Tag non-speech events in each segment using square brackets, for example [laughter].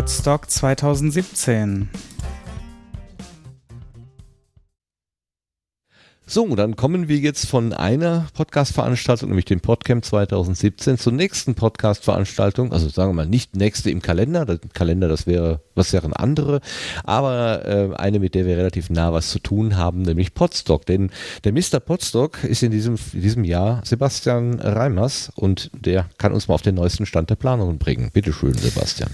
Podstock 2017. So, dann kommen wir jetzt von einer Podcast-Veranstaltung, nämlich dem Podcamp 2017, zur nächsten Podcast-Veranstaltung. Also sagen wir mal nicht nächste im Kalender, das Kalender, das wäre, was wären andere, aber äh, eine, mit der wir relativ nah was zu tun haben, nämlich Podstock. Denn der Mr. Podstock ist in diesem, in diesem Jahr Sebastian Reimers und der kann uns mal auf den neuesten Stand der Planungen bringen. Bitte schön, Sebastian.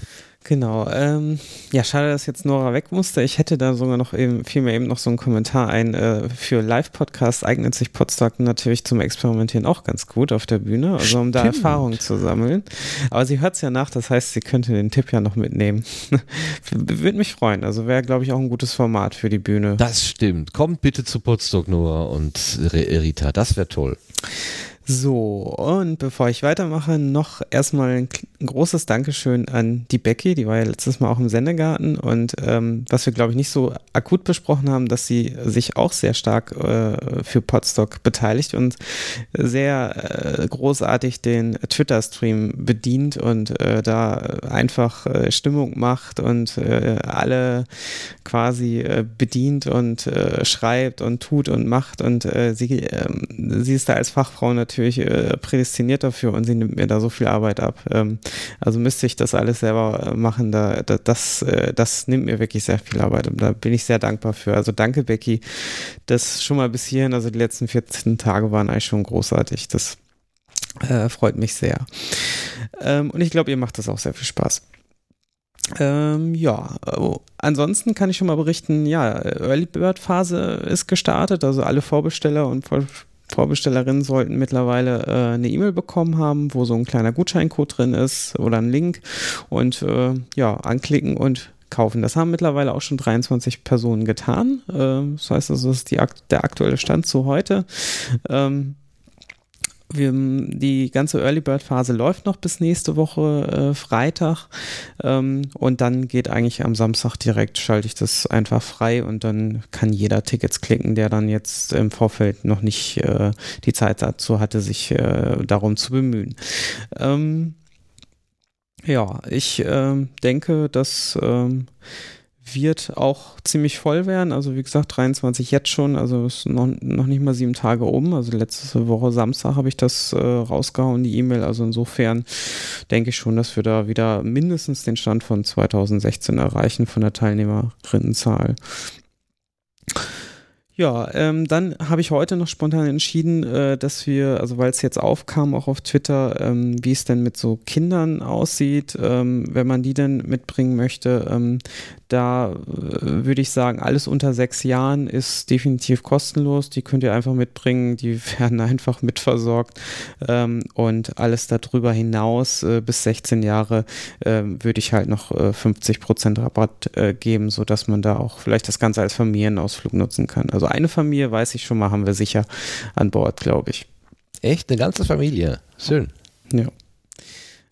Genau. Ähm, ja, schade, dass jetzt Nora weg musste. Ich hätte da sogar noch eben, fiel mir eben noch so ein Kommentar ein. Äh, für Live-Podcasts eignet sich Podstock natürlich zum Experimentieren auch ganz gut auf der Bühne, also um da Erfahrungen zu sammeln. Aber sie hört es ja nach, das heißt, sie könnte den Tipp ja noch mitnehmen. [laughs] Würde mich freuen. Also wäre, glaube ich, auch ein gutes Format für die Bühne. Das stimmt. Kommt bitte zu Podstock, Nora und Rita. Das wäre toll. So, und bevor ich weitermache, noch erstmal ein, großes Dankeschön an die Becky, die war ja letztes Mal auch im Sendegarten und ähm, was wir, glaube ich, nicht so akut besprochen haben, dass sie sich auch sehr stark äh, für Podstock beteiligt und sehr äh, großartig den Twitter-Stream bedient und äh, da einfach äh, Stimmung macht und äh, alle quasi äh, bedient und schreibt und tut und macht und sie, ähm, sie ist da als Fachfrau natürlich natürlich äh, prädestiniert dafür und sie nimmt mir da so viel Arbeit ab. Ähm, also müsste ich das alles selber äh, machen. Da, da, das, äh, das nimmt mir wirklich sehr viel Arbeit und da bin ich sehr dankbar für. Also danke, Becky. Das schon mal bis hierhin, also die letzten 14 Tage waren eigentlich schon großartig. Das äh, freut mich sehr. Ähm, und ich glaube, ihr macht das auch sehr viel Spaß. Ähm, ja, oh. ansonsten kann ich schon mal berichten, ja, Early Bird Phase ist gestartet, also alle Vorbesteller und Vorbestellerinnen sollten mittlerweile äh, eine E-Mail bekommen haben, wo so ein kleiner Gutscheincode drin ist oder ein Link und äh, ja, anklicken und kaufen. Das haben mittlerweile auch schon 23 Personen getan. Äh, das heißt, das ist die, der aktuelle Stand zu heute. Ähm, wir, die ganze Early Bird Phase läuft noch bis nächste Woche äh, Freitag ähm, und dann geht eigentlich am Samstag direkt, schalte ich das einfach frei und dann kann jeder Tickets klicken, der dann jetzt im Vorfeld noch nicht äh, die Zeit dazu hatte, sich äh, darum zu bemühen. Ähm, ja, ich ähm, denke, dass ähm, wird auch ziemlich voll werden. Also wie gesagt, 23 jetzt schon, also ist noch, noch nicht mal sieben Tage um. Also letzte Woche Samstag habe ich das äh, rausgehauen, die E-Mail. Also insofern denke ich schon, dass wir da wieder mindestens den Stand von 2016 erreichen von der Teilnehmerinnenzahl. Ja, ähm, dann habe ich heute noch spontan entschieden, äh, dass wir, also weil es jetzt aufkam, auch auf Twitter, ähm, wie es denn mit so Kindern aussieht, ähm, wenn man die denn mitbringen möchte, ähm, da äh, würde ich sagen, alles unter sechs Jahren ist definitiv kostenlos. Die könnt ihr einfach mitbringen, die [laughs] werden einfach mitversorgt. Ähm, und alles darüber hinaus äh, bis 16 Jahre äh, würde ich halt noch äh, 50% Rabatt äh, geben, sodass man da auch vielleicht das Ganze als Familienausflug nutzen kann. Also eine Familie, weiß ich schon mal, haben wir sicher an Bord, glaube ich. Echt? Eine ganze Familie? Schön. Ja.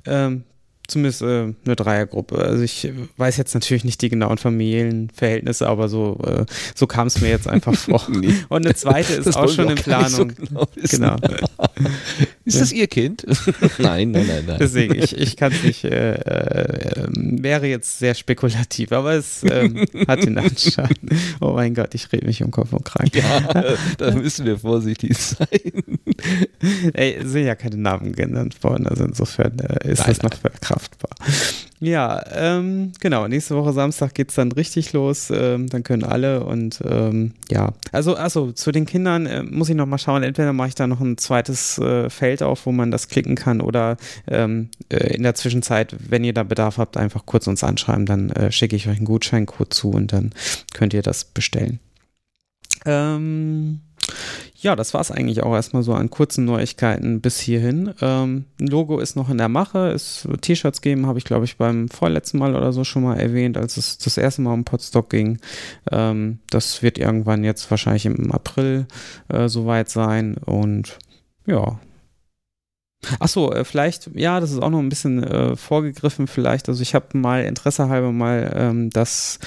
Ähm, zumindest äh, eine Dreiergruppe. Also ich weiß jetzt natürlich nicht die genauen Familienverhältnisse, aber so, äh, so kam es mir jetzt einfach vor. [laughs] nee. Und eine zweite ist das auch schon in Planung. So genau. genau. [laughs] ist das Ihr Kind? [laughs] nein, nein, nein, nein. Deswegen, ich, ich kann es nicht, äh, äh, wäre jetzt sehr spekulativ, aber es ähm, hat den Anschein. Oh mein Gott, ich rede mich um Kopf und Kragen. Ja, da müssen wir vorsichtig sein. Ey, sind ja keine Namen genannt worden, also insofern äh, ist nein, das noch verkraft verkraftbar. Ja, ähm, genau. Nächste Woche Samstag geht es dann richtig los. Ähm, dann können alle und ähm, ja. Also, also zu den Kindern äh, muss ich noch mal schauen. Entweder mache ich da noch ein zweites äh, Feld auf, wo man das klicken kann, oder ähm, äh, in der Zwischenzeit, wenn ihr da Bedarf habt, einfach kurz uns anschreiben. Dann äh, schicke ich euch einen Gutscheincode zu und dann könnt ihr das bestellen. Ähm, ja, das war es eigentlich auch erstmal so an kurzen Neuigkeiten bis hierhin. Ähm, Logo ist noch in der Mache. Es T-Shirts geben, habe ich glaube ich beim vorletzten Mal oder so schon mal erwähnt, als es das erste Mal um Podstock ging. Ähm, das wird irgendwann jetzt wahrscheinlich im April äh, soweit sein und ja, Achso, äh, vielleicht, ja, das ist auch noch ein bisschen äh, vorgegriffen vielleicht. Also ich habe mal Interesse halber mal ähm, das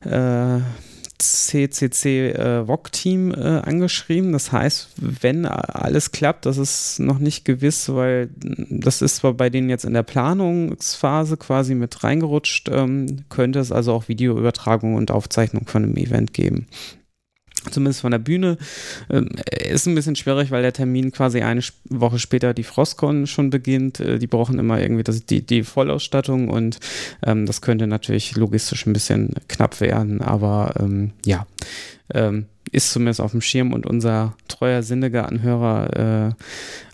äh, CCC äh, VOG-Team äh, angeschrieben. Das heißt, wenn alles klappt, das ist noch nicht gewiss, weil das ist zwar bei denen jetzt in der Planungsphase quasi mit reingerutscht, ähm, könnte es also auch Videoübertragung und Aufzeichnung von einem Event geben zumindest von der Bühne. Ähm, ist ein bisschen schwierig, weil der Termin quasi eine Woche später die Frostcon schon beginnt. Äh, die brauchen immer irgendwie das, die, die Vollausstattung und ähm, das könnte natürlich logistisch ein bisschen knapp werden, aber ähm, ja. Ähm, ist zumindest auf dem Schirm und unser treuer Sinniger-Anhörer äh,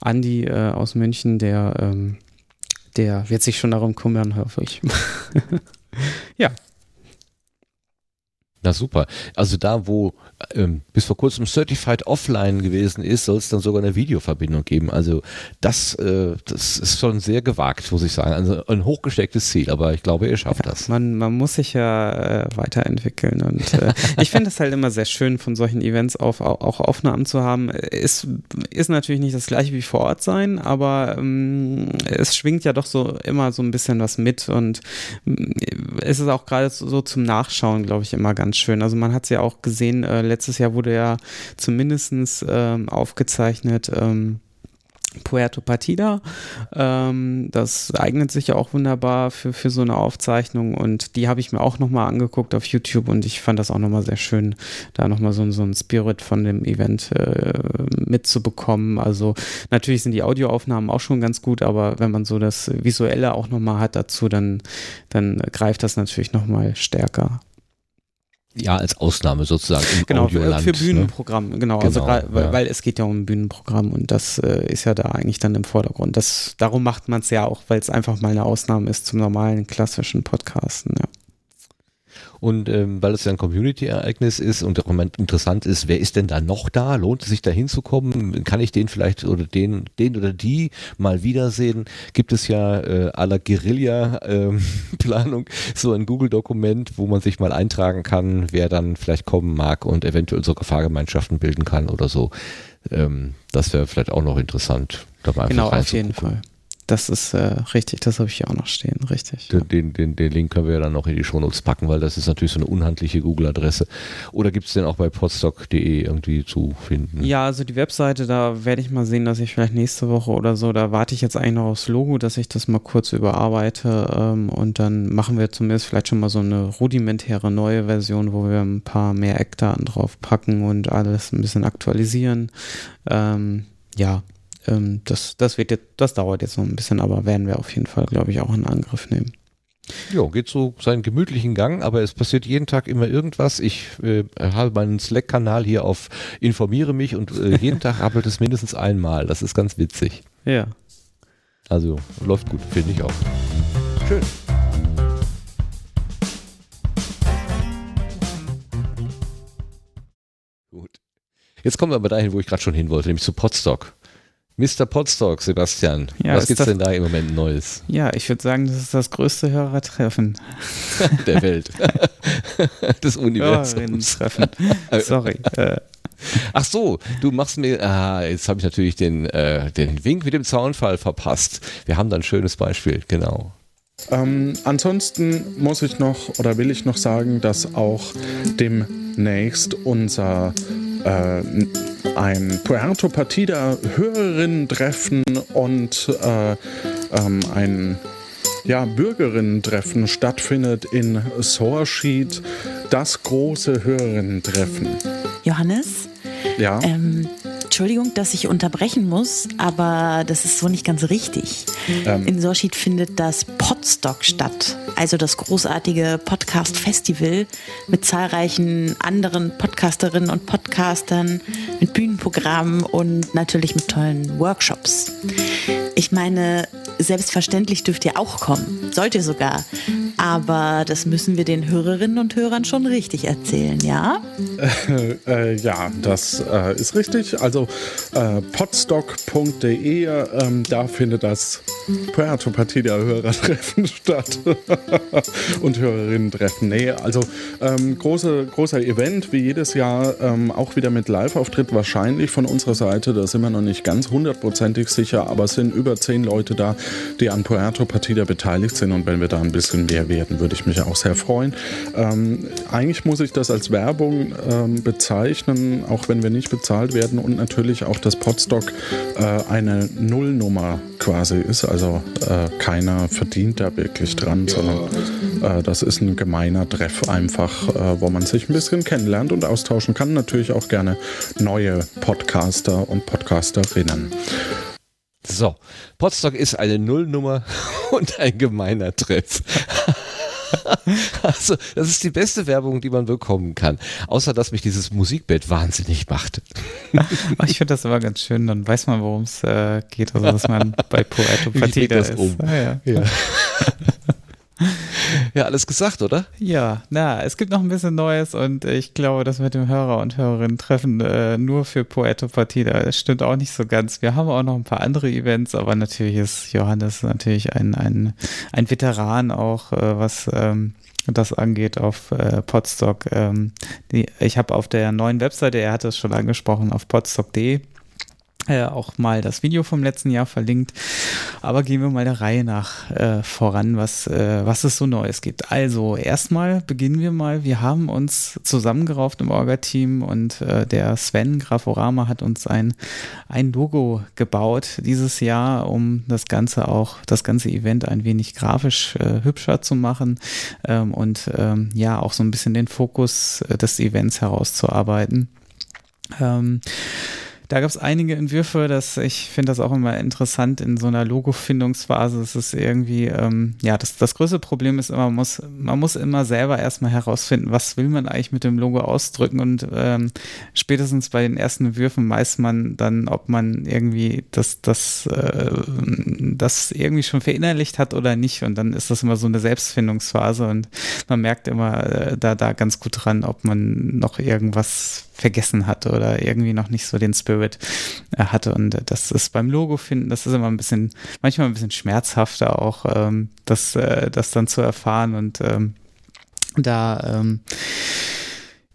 Andi äh, aus München, der, ähm, der wird sich schon darum kümmern, hoffe ich. [laughs] ja, na super. Also da, wo ähm, bis vor kurzem Certified Offline gewesen ist, soll es dann sogar eine Videoverbindung geben. Also das, äh, das ist schon sehr gewagt, muss ich sagen. Also ein hochgestecktes Ziel, aber ich glaube, ihr schafft ja, das. Man, man muss sich ja äh, weiterentwickeln und äh, [laughs] ich finde es halt immer sehr schön, von solchen Events auf, auch Aufnahmen zu haben. Es ist natürlich nicht das gleiche wie vor Ort sein, aber ähm, es schwingt ja doch so immer so ein bisschen was mit und äh, es ist auch gerade so, so zum Nachschauen, glaube ich, immer ganz ganz schön. Also man hat es ja auch gesehen, äh, letztes Jahr wurde ja zumindest ähm, aufgezeichnet, ähm, Puerto Partida. Ähm, das eignet sich ja auch wunderbar für, für so eine Aufzeichnung und die habe ich mir auch nochmal angeguckt auf YouTube und ich fand das auch nochmal sehr schön, da nochmal so, so ein Spirit von dem Event äh, mitzubekommen. Also natürlich sind die Audioaufnahmen auch schon ganz gut, aber wenn man so das Visuelle auch nochmal hat dazu, dann, dann greift das natürlich nochmal stärker. Ja, als Ausnahme sozusagen. Im genau, Audioland, für, für Bühnenprogramm, ne? genau. also genau, weil, ja. weil, es geht ja um ein Bühnenprogramm und das äh, ist ja da eigentlich dann im Vordergrund. Das, darum macht man es ja auch, weil es einfach mal eine Ausnahme ist zum normalen klassischen Podcasten, ja. Und ähm, weil es ja ein Community-Ereignis ist und auch interessant ist, wer ist denn da noch da? Lohnt es sich da hinzukommen? Kann ich den vielleicht oder den, den oder die mal wiedersehen? Gibt es ja äh, aller Guerilla-Planung ähm, [laughs] so ein Google-Dokument, wo man sich mal eintragen kann, wer dann vielleicht kommen mag und eventuell sogar Fahrgemeinschaften bilden kann oder so. Ähm, das wäre vielleicht auch noch interessant. Dabei genau, auf jeden Fall. Das ist äh, richtig, das habe ich hier auch noch stehen, richtig. Den, den, den, den, Link können wir ja dann noch in die Shownotes packen, weil das ist natürlich so eine unhandliche Google-Adresse. Oder gibt es den auch bei podstock.de irgendwie zu finden? Ja, also die Webseite, da werde ich mal sehen, dass ich vielleicht nächste Woche oder so, da warte ich jetzt eigentlich noch aufs Logo, dass ich das mal kurz überarbeite ähm, und dann machen wir zumindest vielleicht schon mal so eine rudimentäre neue Version, wo wir ein paar mehr Eckdaten drauf packen und alles ein bisschen aktualisieren. Ähm, ja, ähm, das, das, wird jetzt, das dauert jetzt noch ein bisschen, aber werden wir auf jeden Fall, glaube ich, auch in Angriff nehmen. Ja, geht so seinen gemütlichen Gang, aber es passiert jeden Tag immer irgendwas. Ich äh, habe meinen Slack-Kanal hier auf Informiere mich und äh, jeden [laughs] Tag rappelt es mindestens einmal. Das ist ganz witzig. Ja. Also läuft gut, finde ich auch. Schön. Gut. Jetzt kommen wir aber dahin, wo ich gerade schon hin wollte, nämlich zu Podstock. Mr. Podstock, Sebastian. Ja, was gibt es denn da im Moment Neues? Ja, ich würde sagen, das ist das größte Hörertreffen [laughs] der Welt. [laughs] Des Universums. Treffen. [laughs] Sorry. Äh. Ach so, du machst mir, ah, jetzt habe ich natürlich den, äh, den Wink mit dem Zaunfall verpasst. Wir haben da ein schönes Beispiel, genau. Ähm, ansonsten muss ich noch oder will ich noch sagen, dass auch demnächst unser äh, ein Puerto Partida Hörerinnen-Treffen und äh, ähm, ein ja, Bürgerinnen-Treffen stattfindet in Sorschied, das große Hörerinnen-Treffen. Johannes? Ja. Ähm, Entschuldigung, dass ich unterbrechen muss, aber das ist so nicht ganz richtig. Ähm. In Sorschied findet das Podstock statt, also das großartige Podcast-Festival mit zahlreichen anderen Podcasterinnen und Podcastern, mit Bühnenprogrammen und natürlich mit tollen Workshops. Ich meine, selbstverständlich dürft ihr auch kommen, sollt ihr sogar. Aber das müssen wir den Hörerinnen und Hörern schon richtig erzählen, ja? Äh, äh, ja, das äh, ist richtig. Also äh, podstock.de, ähm, da findet das Puerto Partida Hörertreffen [laughs] statt und Hörerinnen-Treffen. Nee, also ähm, große, großer Event, wie jedes Jahr, ähm, auch wieder mit Live-Auftritt wahrscheinlich von unserer Seite. Da sind wir noch nicht ganz hundertprozentig sicher, aber es sind über zehn Leute da, die an Puerto Partida beteiligt sind und wenn wir da ein bisschen mehr werden, würde ich mich auch sehr freuen. Ähm, eigentlich muss ich das als Werbung ähm, bezeichnen, auch wenn wir nicht bezahlt werden und natürlich auch, dass Podstock äh, eine Nullnummer quasi ist. Also äh, keiner verdient da wirklich dran, sondern äh, das ist ein gemeiner Treff einfach, äh, wo man sich ein bisschen kennenlernt und austauschen kann. Natürlich auch gerne neue Podcaster und Podcasterinnen. So, Potsdok ist eine Nullnummer [laughs] und ein gemeiner Treff. [laughs] also, das ist die beste Werbung, die man bekommen kann. Außer, dass mich dieses Musikbett wahnsinnig macht. [laughs] ich finde das immer ganz schön, dann weiß man, worum es äh, geht. Also, dass man bei Poeto Partida ist. Um. Ah, ja. ja. [laughs] ja, alles gesagt, oder? Ja, na, es gibt noch ein bisschen Neues und ich glaube, das mit dem Hörer und Hörerinnen treffen äh, nur für Poeto Partida, das stimmt auch nicht so ganz. Wir haben auch noch ein paar andere Events, aber natürlich ist Johannes natürlich ein, ein, ein Veteran auch, äh, was ähm, das angeht auf äh, Podstock. Ähm, die, ich habe auf der neuen Webseite, er hat es schon angesprochen, auf podstock.de äh, auch mal das Video vom letzten Jahr verlinkt. Aber gehen wir mal der Reihe nach äh, voran, was, äh, was es so Neues gibt. Also erstmal beginnen wir mal. Wir haben uns zusammengerauft im Orga-Team und äh, der Sven Graforama hat uns ein, ein Logo gebaut dieses Jahr, um das Ganze auch, das ganze Event ein wenig grafisch äh, hübscher zu machen ähm, und ähm, ja auch so ein bisschen den Fokus des Events herauszuarbeiten. Ähm, da gab es einige Entwürfe, dass ich finde das auch immer interessant in so einer Logo-Findungsphase. Es ist irgendwie, ähm, ja, das, das größte Problem ist immer, man muss, man muss immer selber erstmal herausfinden, was will man eigentlich mit dem Logo ausdrücken und ähm, spätestens bei den ersten Entwürfen weiß man dann, ob man irgendwie das, das, äh, das irgendwie schon verinnerlicht hat oder nicht. Und dann ist das immer so eine Selbstfindungsphase und man merkt immer äh, da, da ganz gut dran, ob man noch irgendwas vergessen hatte oder irgendwie noch nicht so den Spirit äh, hatte. Und äh, das ist beim Logo finden, das ist immer ein bisschen, manchmal ein bisschen schmerzhafter auch, ähm, das, äh, das dann zu erfahren und ähm, da ähm,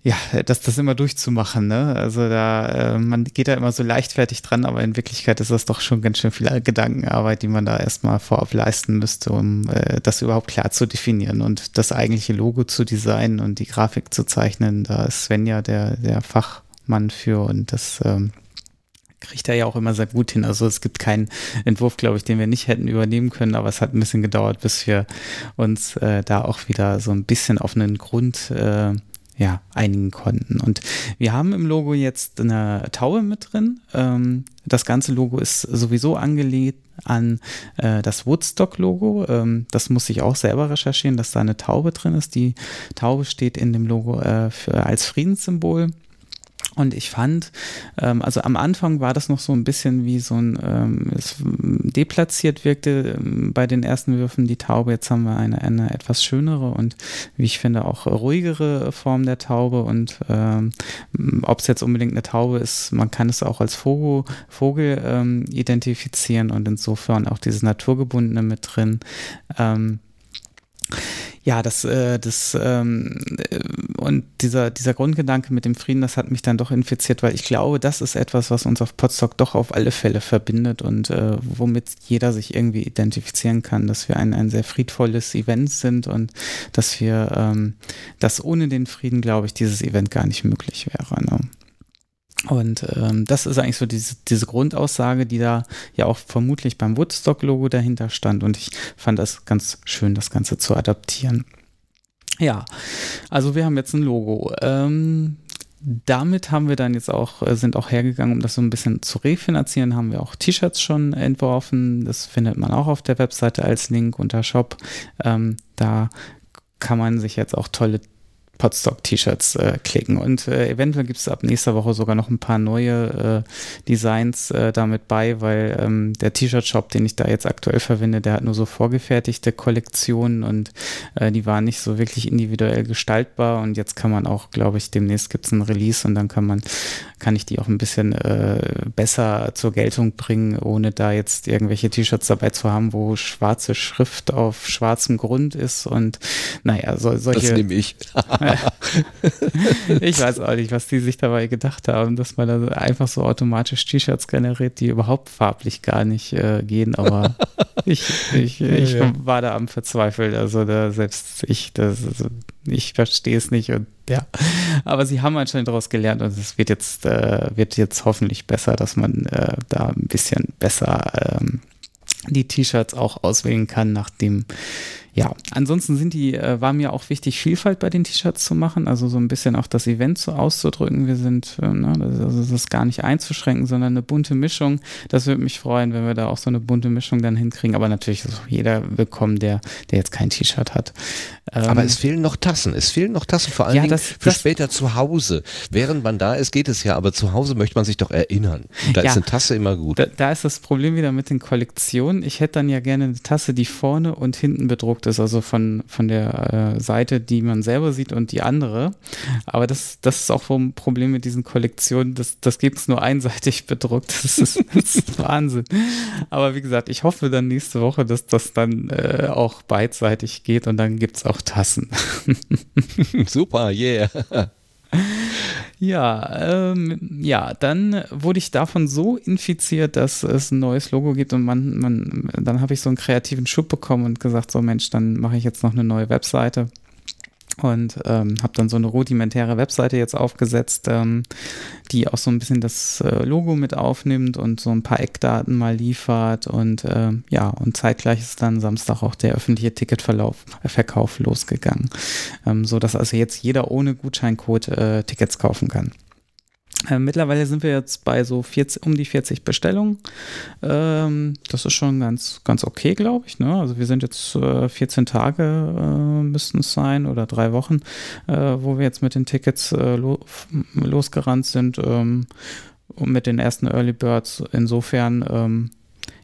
ja, das, das immer durchzumachen, ne? Also da, äh, man geht da immer so leichtfertig dran, aber in Wirklichkeit ist das doch schon ganz schön viel Gedankenarbeit, die man da erstmal vorab leisten müsste, um äh, das überhaupt klar zu definieren und das eigentliche Logo zu designen und die Grafik zu zeichnen. Da ist Sven ja der, der Fachmann für und das ähm, kriegt er ja auch immer sehr gut hin. Also es gibt keinen Entwurf, glaube ich, den wir nicht hätten übernehmen können, aber es hat ein bisschen gedauert, bis wir uns äh, da auch wieder so ein bisschen auf einen Grund äh, ja, einigen konnten. Und wir haben im Logo jetzt eine Taube mit drin. Ähm, das ganze Logo ist sowieso angelegt an äh, das Woodstock-Logo. Ähm, das muss ich auch selber recherchieren, dass da eine Taube drin ist. Die Taube steht in dem Logo äh, für, als Friedenssymbol. Und ich fand, ähm, also am Anfang war das noch so ein bisschen wie so ein, ähm, es deplatziert wirkte ähm, bei den ersten Würfen die Taube. Jetzt haben wir eine, eine etwas schönere und wie ich finde auch ruhigere Form der Taube. Und ähm, ob es jetzt unbedingt eine Taube ist, man kann es auch als Vogel, Vogel ähm, identifizieren und insofern auch dieses Naturgebundene mit drin. Ähm, ja, das, äh, das ähm, äh, und dieser, dieser Grundgedanke mit dem Frieden, das hat mich dann doch infiziert, weil ich glaube, das ist etwas, was uns auf Potsdok doch auf alle Fälle verbindet und äh, womit jeder sich irgendwie identifizieren kann, dass wir ein, ein sehr friedvolles Event sind und dass wir, ähm, dass ohne den Frieden, glaube ich, dieses Event gar nicht möglich wäre. Ne? Und ähm, das ist eigentlich so diese, diese Grundaussage, die da ja auch vermutlich beim Woodstock-Logo dahinter stand. Und ich fand das ganz schön, das Ganze zu adaptieren. Ja, also wir haben jetzt ein Logo. Ähm, damit haben wir dann jetzt auch, äh, sind auch hergegangen, um das so ein bisschen zu refinanzieren, haben wir auch T-Shirts schon entworfen. Das findet man auch auf der Webseite als Link unter Shop. Ähm, da kann man sich jetzt auch tolle Podstock-T-Shirts äh, klicken. Und äh, eventuell gibt es ab nächster Woche sogar noch ein paar neue äh, Designs äh, damit bei, weil ähm, der T-Shirt-Shop, den ich da jetzt aktuell verwende, der hat nur so vorgefertigte Kollektionen und äh, die waren nicht so wirklich individuell gestaltbar. Und jetzt kann man auch, glaube ich, demnächst gibt es ein Release und dann kann man kann ich die auch ein bisschen äh, besser zur Geltung bringen, ohne da jetzt irgendwelche T-Shirts dabei zu haben, wo schwarze Schrift auf schwarzem Grund ist und naja, so, solche. Das nehme ich. [laughs] [laughs] ich weiß auch nicht, was die sich dabei gedacht haben, dass man da einfach so automatisch T-Shirts generiert, die überhaupt farblich gar nicht äh, gehen, aber ich, [laughs] ich, ich ja, ja. war da am verzweifelt, also da selbst ich, das, also ich verstehe es nicht und ja, [laughs] aber sie haben anscheinend daraus gelernt und es wird jetzt, äh, wird jetzt hoffentlich besser, dass man äh, da ein bisschen besser ähm, die T-Shirts auch auswählen kann, nachdem ja, ansonsten sind die, äh, war mir auch wichtig, Vielfalt bei den T-Shirts zu machen, also so ein bisschen auch das Event so auszudrücken. Wir sind, äh, ne, das, also das ist gar nicht einzuschränken, sondern eine bunte Mischung. Das würde mich freuen, wenn wir da auch so eine bunte Mischung dann hinkriegen. Aber natürlich ist auch jeder willkommen, der, der jetzt kein T-Shirt hat. Ähm, Aber es fehlen noch Tassen. Es fehlen noch Tassen, vor allen ja, das, für das, später zu Hause. Während man da ist, geht es ja, aber zu Hause möchte man sich doch erinnern. Da ja, ist eine Tasse immer gut. Da, da ist das Problem wieder mit den Kollektionen. Ich hätte dann ja gerne eine Tasse, die vorne und hinten bedruckt ist, also von, von der äh, Seite, die man selber sieht und die andere. Aber das, das ist auch ein Problem mit diesen Kollektionen. Das, das gibt es nur einseitig bedruckt. Das ist, [laughs] das ist Wahnsinn. Aber wie gesagt, ich hoffe dann nächste Woche, dass das dann äh, auch beidseitig geht und dann gibt es auch Tassen. [laughs] Super, yeah. Ja, ähm, ja, dann wurde ich davon so infiziert, dass es ein neues Logo gibt und man, man dann habe ich so einen kreativen Schub bekommen und gesagt, so Mensch, dann mache ich jetzt noch eine neue Webseite und ähm, habe dann so eine rudimentäre Webseite jetzt aufgesetzt, ähm, die auch so ein bisschen das äh, Logo mit aufnimmt und so ein paar Eckdaten mal liefert und äh, ja und zeitgleich ist dann Samstag auch der öffentliche Ticketverlauf äh, Verkauf losgegangen, ähm, so dass also jetzt jeder ohne Gutscheincode äh, Tickets kaufen kann. Äh, mittlerweile sind wir jetzt bei so 40, um die 40 Bestellungen. Ähm, das ist schon ganz, ganz okay, glaube ich. Ne? Also wir sind jetzt äh, 14 Tage äh, müssten es sein oder drei Wochen, äh, wo wir jetzt mit den Tickets äh, lo losgerannt sind ähm, und mit den ersten Early Birds. Insofern ähm,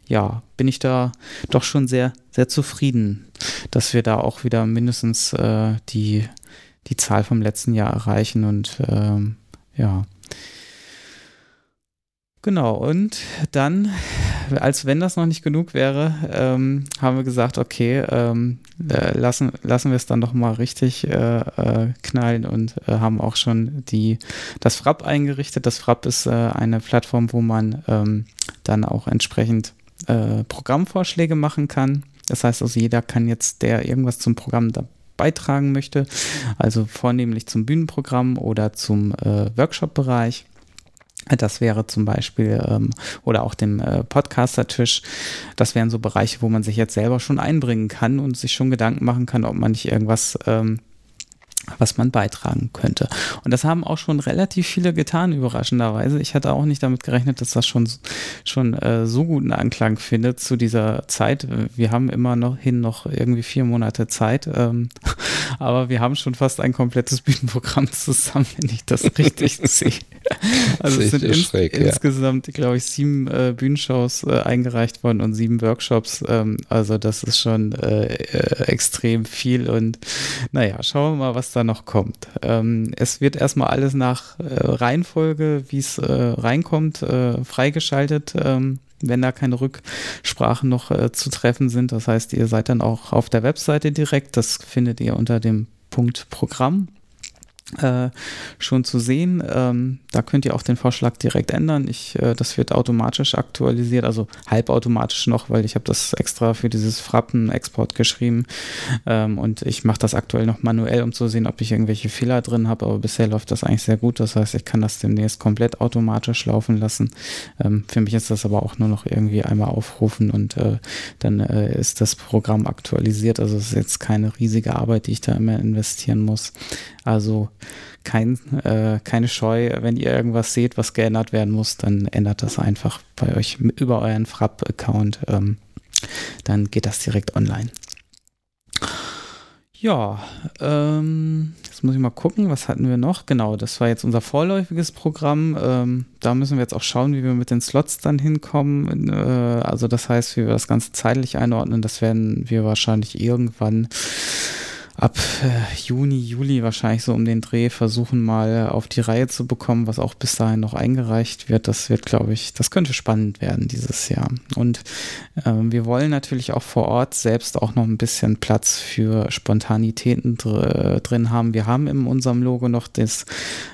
ja, bin ich da doch schon sehr, sehr zufrieden, dass wir da auch wieder mindestens die, die Zahl vom letzten Jahr erreichen und ähm, ja. Genau, und dann, als wenn das noch nicht genug wäre, ähm, haben wir gesagt, okay, ähm, äh, lassen, lassen wir es dann doch mal richtig äh, äh, knallen und äh, haben auch schon die, das Frapp eingerichtet. Das Frapp ist äh, eine Plattform, wo man ähm, dann auch entsprechend äh, Programmvorschläge machen kann. Das heißt also, jeder kann jetzt, der irgendwas zum Programm da beitragen möchte, also vornehmlich zum Bühnenprogramm oder zum Workshop-Bereich, das wäre zum Beispiel, ähm, oder auch dem äh, Podcaster-Tisch, das wären so Bereiche, wo man sich jetzt selber schon einbringen kann und sich schon Gedanken machen kann, ob man nicht irgendwas ähm, was man beitragen könnte. Und das haben auch schon relativ viele getan, überraschenderweise. Ich hatte auch nicht damit gerechnet, dass das schon, schon äh, so guten Anklang findet zu dieser Zeit. Wir haben immer noch hin noch irgendwie vier Monate Zeit, ähm, [laughs] aber wir haben schon fast ein komplettes Bühnenprogramm [laughs] zusammen, wenn ich das richtig [laughs] sehe. Also es sind ins, schräg, ja. insgesamt, glaube ich, sieben äh, Bühnenshows äh, eingereicht worden und sieben Workshops. Ähm, also das ist schon äh, äh, extrem viel und naja, schauen wir mal, was da noch kommt. Ähm, es wird erstmal alles nach äh, Reihenfolge, wie es äh, reinkommt, äh, freigeschaltet, ähm, wenn da keine Rücksprachen noch äh, zu treffen sind. Das heißt, ihr seid dann auch auf der Webseite direkt. Das findet ihr unter dem Punkt Programm äh, schon zu sehen. Ähm, da könnt ihr auch den Vorschlag direkt ändern. Ich, äh, das wird automatisch aktualisiert, also halbautomatisch noch, weil ich habe das extra für dieses Frappen-Export geschrieben ähm, und ich mache das aktuell noch manuell, um zu sehen, ob ich irgendwelche Fehler drin habe, aber bisher läuft das eigentlich sehr gut. Das heißt, ich kann das demnächst komplett automatisch laufen lassen. Ähm, für mich ist das aber auch nur noch irgendwie einmal aufrufen und äh, dann äh, ist das Programm aktualisiert. Also es ist jetzt keine riesige Arbeit, die ich da immer investieren muss. Also kein, äh, keine Scheu, wenn ihr irgendwas seht, was geändert werden muss, dann ändert das einfach bei euch über euren Frapp-Account. Ähm, dann geht das direkt online. Ja, ähm, jetzt muss ich mal gucken, was hatten wir noch? Genau, das war jetzt unser vorläufiges Programm. Ähm, da müssen wir jetzt auch schauen, wie wir mit den Slots dann hinkommen. Äh, also das heißt, wie wir das Ganze zeitlich einordnen, das werden wir wahrscheinlich irgendwann ab äh, Juni, Juli wahrscheinlich so um den Dreh versuchen mal auf die Reihe zu bekommen, was auch bis dahin noch eingereicht wird. Das wird, glaube ich, das könnte spannend werden dieses Jahr. Und äh, wir wollen natürlich auch vor Ort selbst auch noch ein bisschen Platz für Spontanitäten dr drin haben. Wir haben in unserem Logo noch das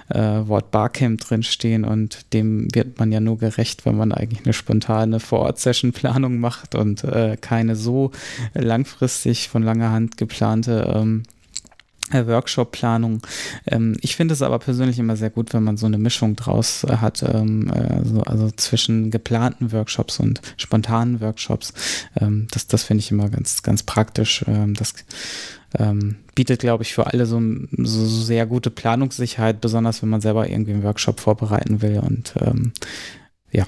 äh, Wort Barcamp drin stehen und dem wird man ja nur gerecht, wenn man eigentlich eine spontane Vor-Ort-Session-Planung macht und äh, keine so langfristig von langer Hand geplante ähm, äh, Workshop-Planung. Ähm, ich finde es aber persönlich immer sehr gut, wenn man so eine Mischung draus äh, hat, ähm, also, also, zwischen geplanten Workshops und spontanen Workshops. Ähm, das das finde ich immer ganz, ganz praktisch. Das bietet, glaube ich, für alle so, so, sehr gute Planungssicherheit, besonders wenn man selber irgendwie einen Workshop vorbereiten will. Und ja,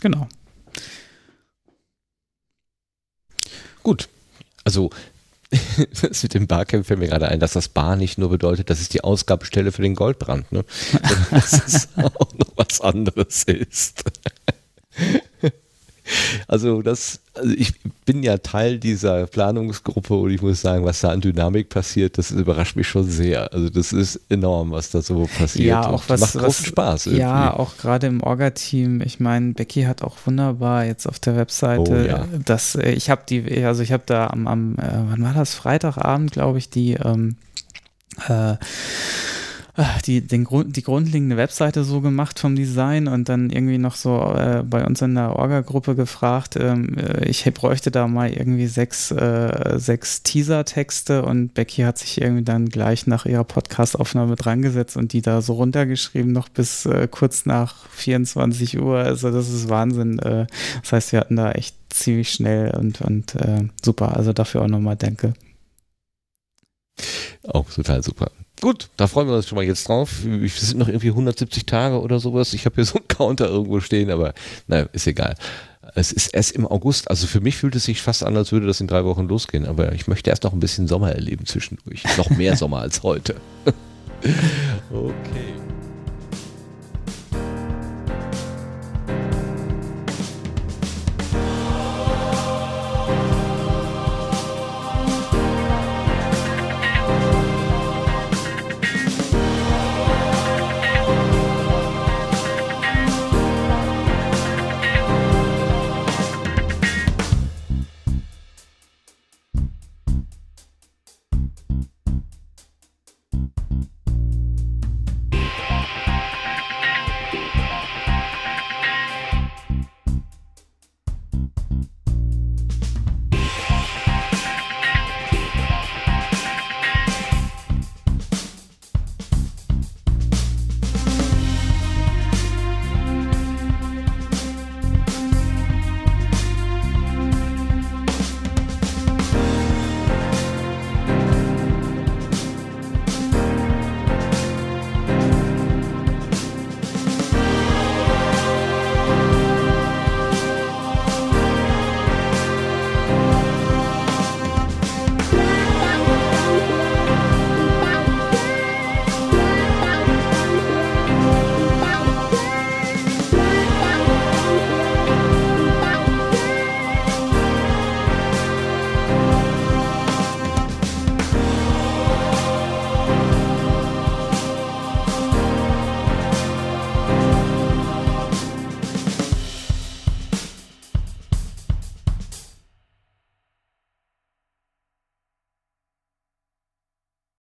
genau. Gut. Also [laughs] das mit dem Barcamp fällt mir gerade ein, dass das Bar nicht nur bedeutet, dass es die Ausgabestelle für den Goldbrand, ne? [laughs] dass es auch noch was anderes ist. Also das, also ich bin ja Teil dieser Planungsgruppe und ich muss sagen, was da an Dynamik passiert, das überrascht mich schon sehr. Also das ist enorm, was da so passiert. Ja, auch was, macht großen was, Spaß. Irgendwie. Ja, auch gerade im Orga-Team. Ich meine, Becky hat auch wunderbar jetzt auf der Webseite, oh, ja. dass äh, ich habe die, also ich habe da am, am äh, wann war das Freitagabend, glaube ich, die ähm, äh, die, den Grund, die grundlegende Webseite so gemacht vom Design und dann irgendwie noch so äh, bei uns in der Orga-Gruppe gefragt, ähm, äh, ich bräuchte da mal irgendwie sechs, äh, sechs Teaser-Texte und Becky hat sich irgendwie dann gleich nach ihrer Podcast-Aufnahme drangesetzt und die da so runtergeschrieben, noch bis äh, kurz nach 24 Uhr. Also das ist Wahnsinn. Äh, das heißt, wir hatten da echt ziemlich schnell und, und äh, super. Also dafür auch nochmal danke. Auch total super. Gut, da freuen wir uns schon mal jetzt drauf. Es sind noch irgendwie 170 Tage oder sowas. Ich habe hier so einen Counter irgendwo stehen, aber naja, ist egal. Es ist erst im August, also für mich fühlt es sich fast an, als würde das in drei Wochen losgehen, aber ich möchte erst noch ein bisschen Sommer erleben zwischendurch. Noch mehr [laughs] Sommer als heute. [laughs] okay.